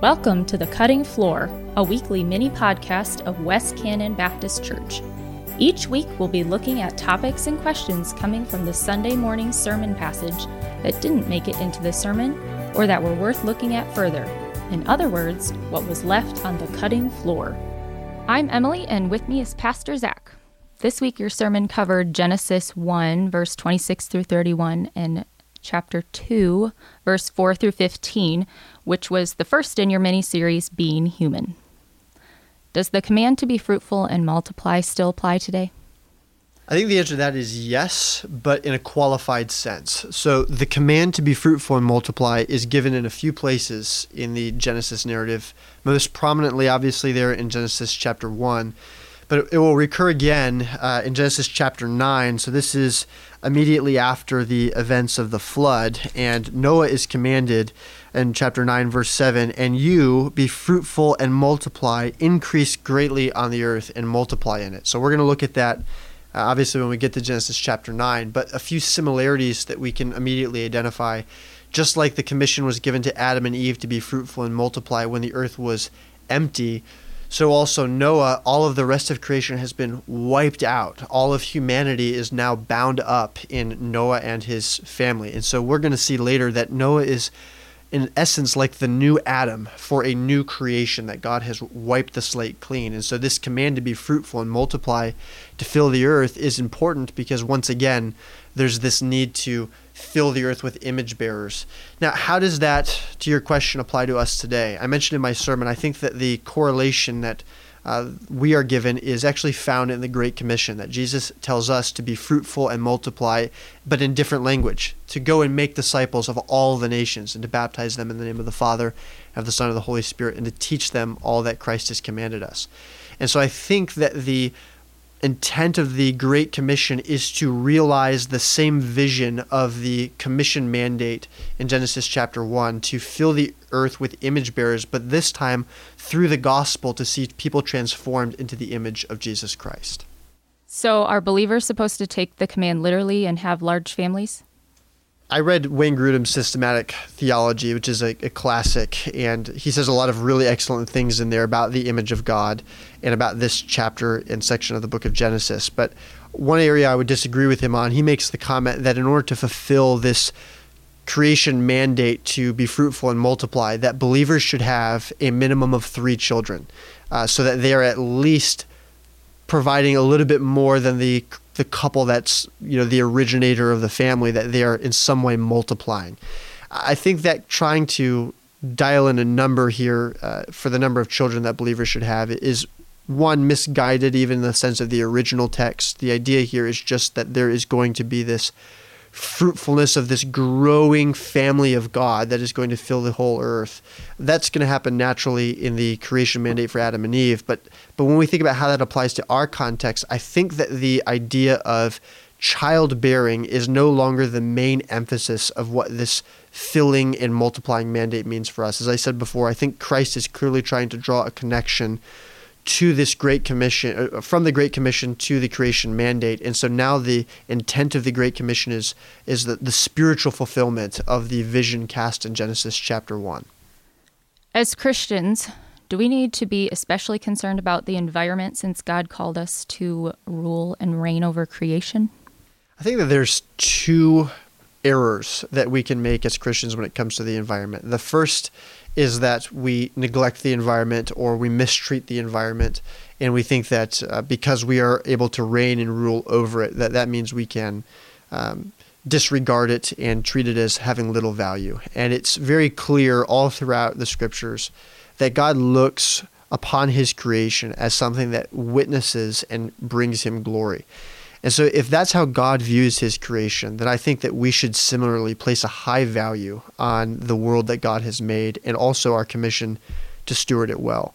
Welcome to The Cutting Floor, a weekly mini podcast of West Cannon Baptist Church. Each week, we'll be looking at topics and questions coming from the Sunday morning sermon passage that didn't make it into the sermon or that were worth looking at further. In other words, what was left on the cutting floor. I'm Emily, and with me is Pastor Zach. This week, your sermon covered Genesis 1, verse 26 through 31, and chapter 2, verse 4 through 15, which was the first in your mini series, Being Human. Does the command to be fruitful and multiply still apply today? I think the answer to that is yes, but in a qualified sense. So the command to be fruitful and multiply is given in a few places in the Genesis narrative, most prominently, obviously, there in Genesis chapter 1. But it will recur again uh, in Genesis chapter 9. So this is immediately after the events of the flood. And Noah is commanded in chapter 9, verse 7 And you be fruitful and multiply, increase greatly on the earth and multiply in it. So we're going to look at that. Uh, obviously, when we get to Genesis chapter 9, but a few similarities that we can immediately identify. Just like the commission was given to Adam and Eve to be fruitful and multiply when the earth was empty, so also Noah, all of the rest of creation has been wiped out. All of humanity is now bound up in Noah and his family. And so we're going to see later that Noah is in essence like the new Adam for a new creation that God has wiped the slate clean. And so this command to be fruitful and multiply to fill the earth is important because once again there's this need to fill the earth with image bearers. Now, how does that, to your question, apply to us today? I mentioned in my sermon, I think that the correlation that uh, we are given is actually found in the Great Commission that Jesus tells us to be fruitful and multiply, but in different language, to go and make disciples of all the nations and to baptize them in the name of the Father, of the Son, of the Holy Spirit, and to teach them all that Christ has commanded us. And so I think that the intent of the Great Commission is to realize the same vision of the commission mandate in Genesis chapter 1 to fill the earth with image bearers, but this time through the gospel to see people transformed into the image of Jesus Christ. So, are believers supposed to take the command literally and have large families? I read Wayne Grudem's Systematic Theology, which is a, a, classic, and he says a lot of really excellent things in there about the image of God and about this chapter and section of the book of Genesis. But one area I would disagree with him on, he makes the comment that in order to fulfill this creation mandate to be fruitful and multiply, that believers should have a minimum of three children, uh, so that they are at least providing a little bit more than the the couple that's you know the originator of the family that they are in some way multiplying. I think that trying to dial in a number here uh, for the number of children that believers should have is one misguided even in the sense of the original text. The idea here is just that there is going to be this fruitfulness of this growing family of God that is going to fill the whole earth. That's going to happen naturally in the creation mandate for Adam and Eve. But but when we think about how that applies to our context, I think that the idea of childbearing is no longer the main emphasis of what this filling and multiplying mandate means for us. As I said before, I think Christ is clearly trying to draw a connection to this great commission uh, from the great commission to the creation mandate. And so now the intent of the great commission is is the, the spiritual fulfillment of the vision cast in genesis chapter 1 as christians do we need to be especially concerned about the environment since god called us to rule and reign over creation? I think that there's two errors that we can make as christians when it comes to the environment. The first is that we neglect the environment or we mistreat the environment. And we think that uh, because we are able to reign and rule over it that that means we can um, disregard it and treat it as having little value. And it's very clear all throughout the scriptures that god looks upon his creation as something that witnesses and brings him glory and so, if that's how God views his creation, then I think that we should similarly place a high value on the world that God has made and also our commission to steward it well.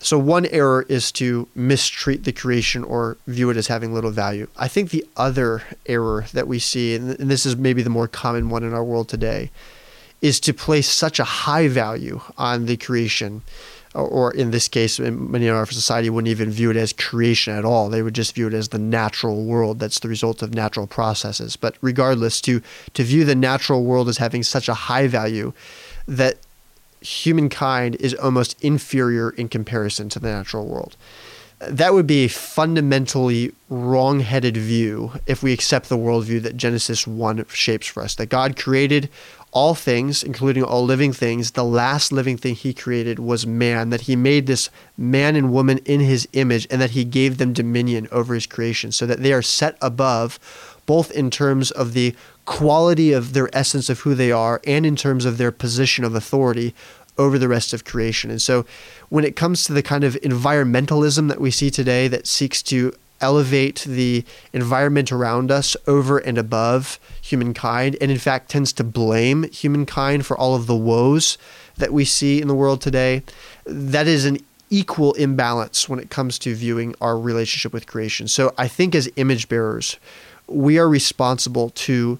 So, one error is to mistreat the creation or view it as having little value. I think the other error that we see, and this is maybe the more common one in our world today, is to place such a high value on the creation or, in this case, many in our society wouldn't even view it as creation at all. They would just view it as the natural world that's the result of natural processes. But regardless, to, to view the natural world as having such a high value that humankind is almost inferior in comparison to the natural world that would be a fundamentally wrong-headed view if we accept the worldview that Genesis 1 shapes for us. That God created all things, including all living things. The last living thing he created was man, that he made this man and woman in his image, and that he gave them dominion over his creation, so that they are set above, both in terms of the quality of their essence of who they are and in terms of their position of authority over the rest of creation. And so when it comes to the kind of environmentalism that we see today that seeks to elevate the environment around us over and above humankind, and in fact tends to blame humankind for all of the woes that we see in the world today, that is an equal imbalance when it comes to viewing our relationship with creation. So I think as image bearers, we are responsible to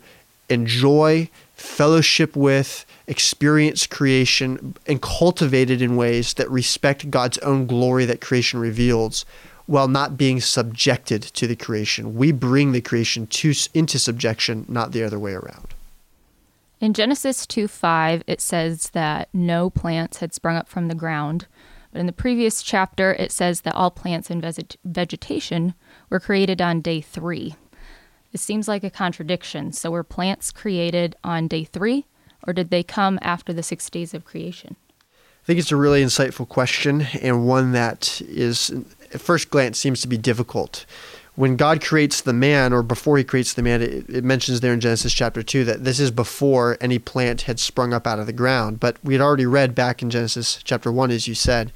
enjoy, fellowship with, experience creation and cultivate it in ways that respect God's own glory that creation reveals while not being subjected to the creation. We bring the creation to, into subjection, not the other way around. In Genesis 2 5, it says that no plants had sprung up from the ground. But in the previous chapter, it says that all plants and vegetation were created on day three. This seems like a contradiction. So, were plants created on day three or did they come after the six days of creation? I think it's a really insightful question and one that is, at first glance, seems to be difficult. When God creates the man, or before he creates the man, it, it, mentions there in Genesis chapter 2 that this is before any plant had sprung up out of the ground. But we had already read back in Genesis chapter 1, as you said,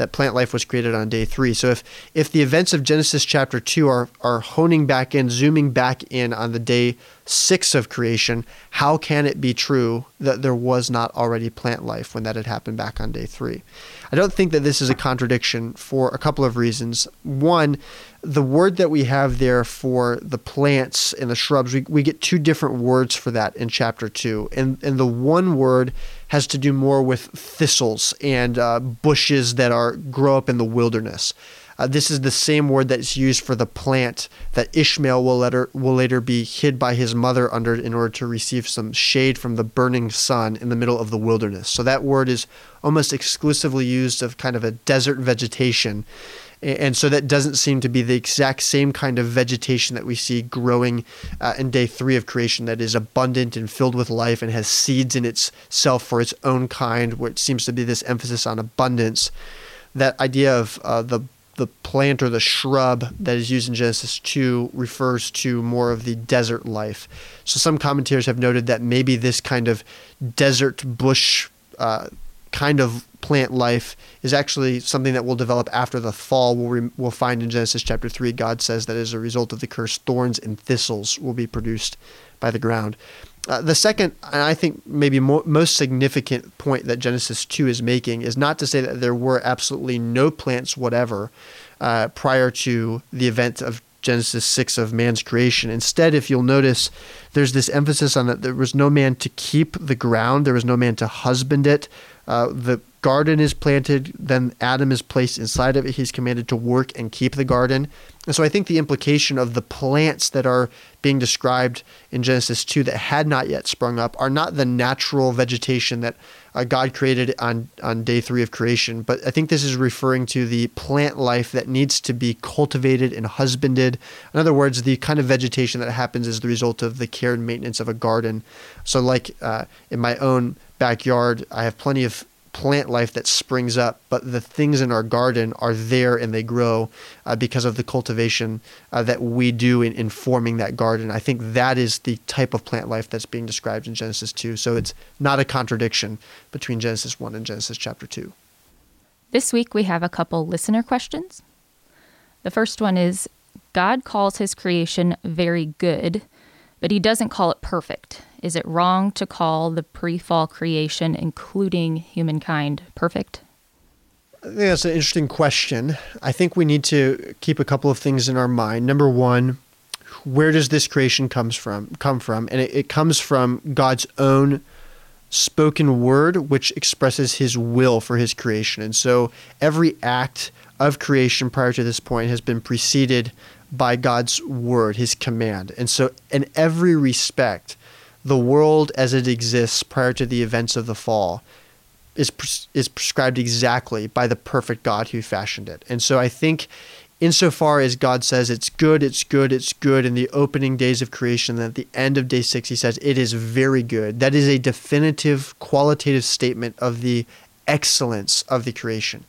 that plant life was created on day three. So if if the events of Genesis chapter two are are honing back in, zooming back in on the day six of creation, how can it be true that there was not already plant life when that had happened back on day three? I don't think that this is a contradiction for a couple of reasons. One, the word that we have there for the plants and the shrubs, we, we get two different words for that in chapter two. And, and the one word has to do more with thistles and uh, bushes that are grow up in the wilderness. Uh, this is the same word that's used for the plant that Ishmael will later will later be hid by his mother under in order to receive some shade from the burning sun in the middle of the wilderness. So that word is almost exclusively used of kind of a desert vegetation. And so that doesn't seem to be the exact same kind of vegetation that we see growing uh, in day three of creation that is abundant and filled with life and has seeds in itself for its own kind, it seems to be this emphasis on abundance. That idea of uh, the the plant or the shrub that is used in Genesis 2 refers to more of the desert life. So some commentators have noted that maybe this kind of desert bush uh, kind of plant life is actually something that will develop after the fall. We'll, we'll find in Genesis chapter 3, God says that as a result of the curse, thorns and thistles will be produced by the ground. Uh, the second, and I think maybe mo- most significant point that Genesis 2 is making is not to say that there were absolutely no plants whatever uh, prior to the event of Genesis 6 of man's creation. Instead, if you'll notice, there's this emphasis on that there was no man to keep the ground, there was no man to husband it. Uh, the garden is planted, then Adam is placed inside of it. He's commanded to work and keep the garden. And so I think the implication of the plants that are being described in Genesis 2 that had not yet sprung up are not the natural vegetation that uh, God created on, on day three of creation, but I think this is referring to the plant life that needs to be cultivated and husbanded. In other words, the kind of vegetation that happens as the result of the care and maintenance of a garden. So, like uh, in my own backyard, I have plenty of plant life that springs up, but the things in our garden are there and they grow uh, because of the cultivation uh, that we do in, in forming that garden. I think that is the type of plant life that's being described in Genesis 2. So it's not a contradiction between Genesis 1 and Genesis chapter 2. This week we have a couple listener questions. The first one is God calls his creation very good, but he doesn't call it perfect. Is it wrong to call the pre fall creation, including humankind, perfect? I think that's an interesting question. I think we need to keep a couple of things in our mind. Number one, where does this creation comes from come from? And it, it comes from God's own spoken word which expresses his will for his creation. And so every act of creation prior to this point has been preceded by God's word, his command. And so, in every respect, the world as it exists prior to the events of the fall is, is prescribed exactly by the perfect God who fashioned it. And so, I think insofar as God says it's good, it's good, it's good in the opening days of creation, and at the end of day six, he says it is very good. That is a definitive qualitative statement of the excellence of the creation.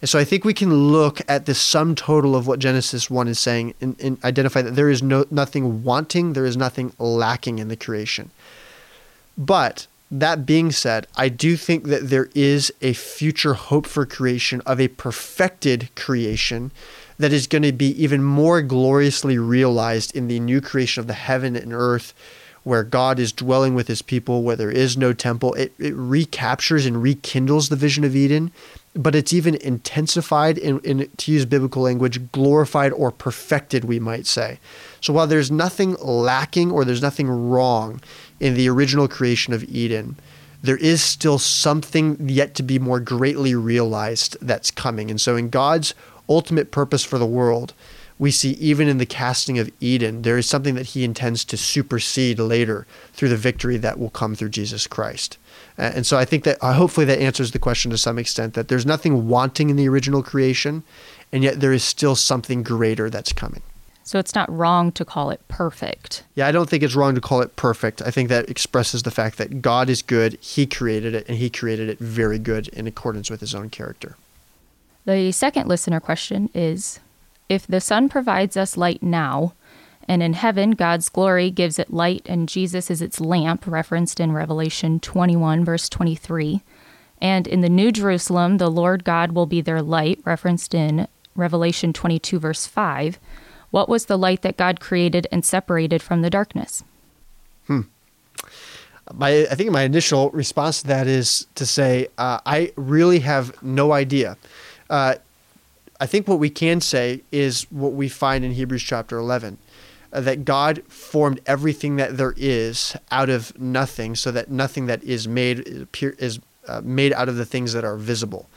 And so I think we can look at the sum total of what Genesis 1 is saying and, and identify that there is no, nothing wanting, there is nothing lacking in the creation. But that being said, I do think that there is a future hope for creation of a perfected creation that is going to be even more gloriously realized in the new creation of the heaven and earth where God is dwelling with his people, where there is no temple. It, it recaptures and rekindles the vision of Eden but it's even intensified in, in, to use biblical language glorified or perfected we might say. So while there's nothing lacking or there's nothing wrong in the original creation of eden there is still something yet to be more greatly realized that's coming. And so in god's ultimate purpose for the world we see even in the casting of eden there is something that he intends to supersede later through the victory that will come through jesus christ and so I think that uh, hopefully that answers the question to some extent that there's nothing wanting in the original creation, and yet there is still something greater that's coming. So it's not wrong to call it perfect. Yeah, I don't think it's wrong to call it perfect. I think that expresses the fact that God is good, He created it, and He created it very good in accordance with His own character. The second listener question is If the sun provides us light now, and in heaven, God's glory gives it light, and Jesus is its lamp, referenced in Revelation 21, verse 23. And in the New Jerusalem, the Lord God will be their light, referenced in Revelation 22, verse 5. What was the light that God created and separated from the darkness? Hmm. My, I think my initial response to that is to say, uh, I really have no idea. Uh, I think what we can say is what we find in Hebrews chapter 11 uh, that God formed everything that there is out of nothing, so that nothing that is made is uh, made out of the things that are visible.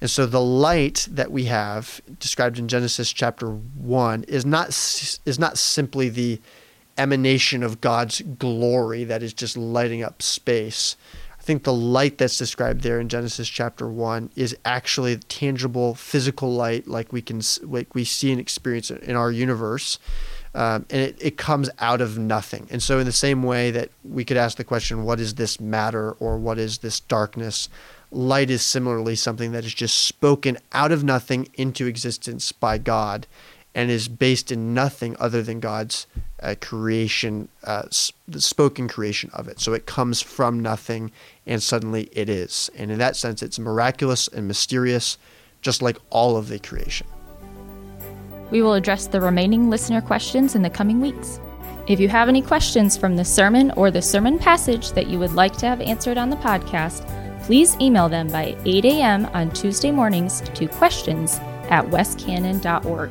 And so the light that we have described in Genesis chapter 1 is not is not simply the emanation of God's glory that is just lighting up space. I think the light that's described there in Genesis chapter 1 is actually tangible physical light like we can like we see and experience in our universe um, and it, it comes out of nothing. And so, in the same way that we could ask the question, what is this matter or what is this darkness? Light is similarly something that is just spoken out of nothing into existence by God and is based in nothing other than God's uh, creation, uh, the spoken creation of it. So it comes from nothing and suddenly it is. And in that sense, it's miraculous and mysterious, just like all of the creation. We will address the remaining listener questions in the coming weeks. If you have any questions from the sermon or the sermon passage that you would like to have answered on the podcast, please email them by 8 a.m. on Tuesday mornings to questions at westcannon.org.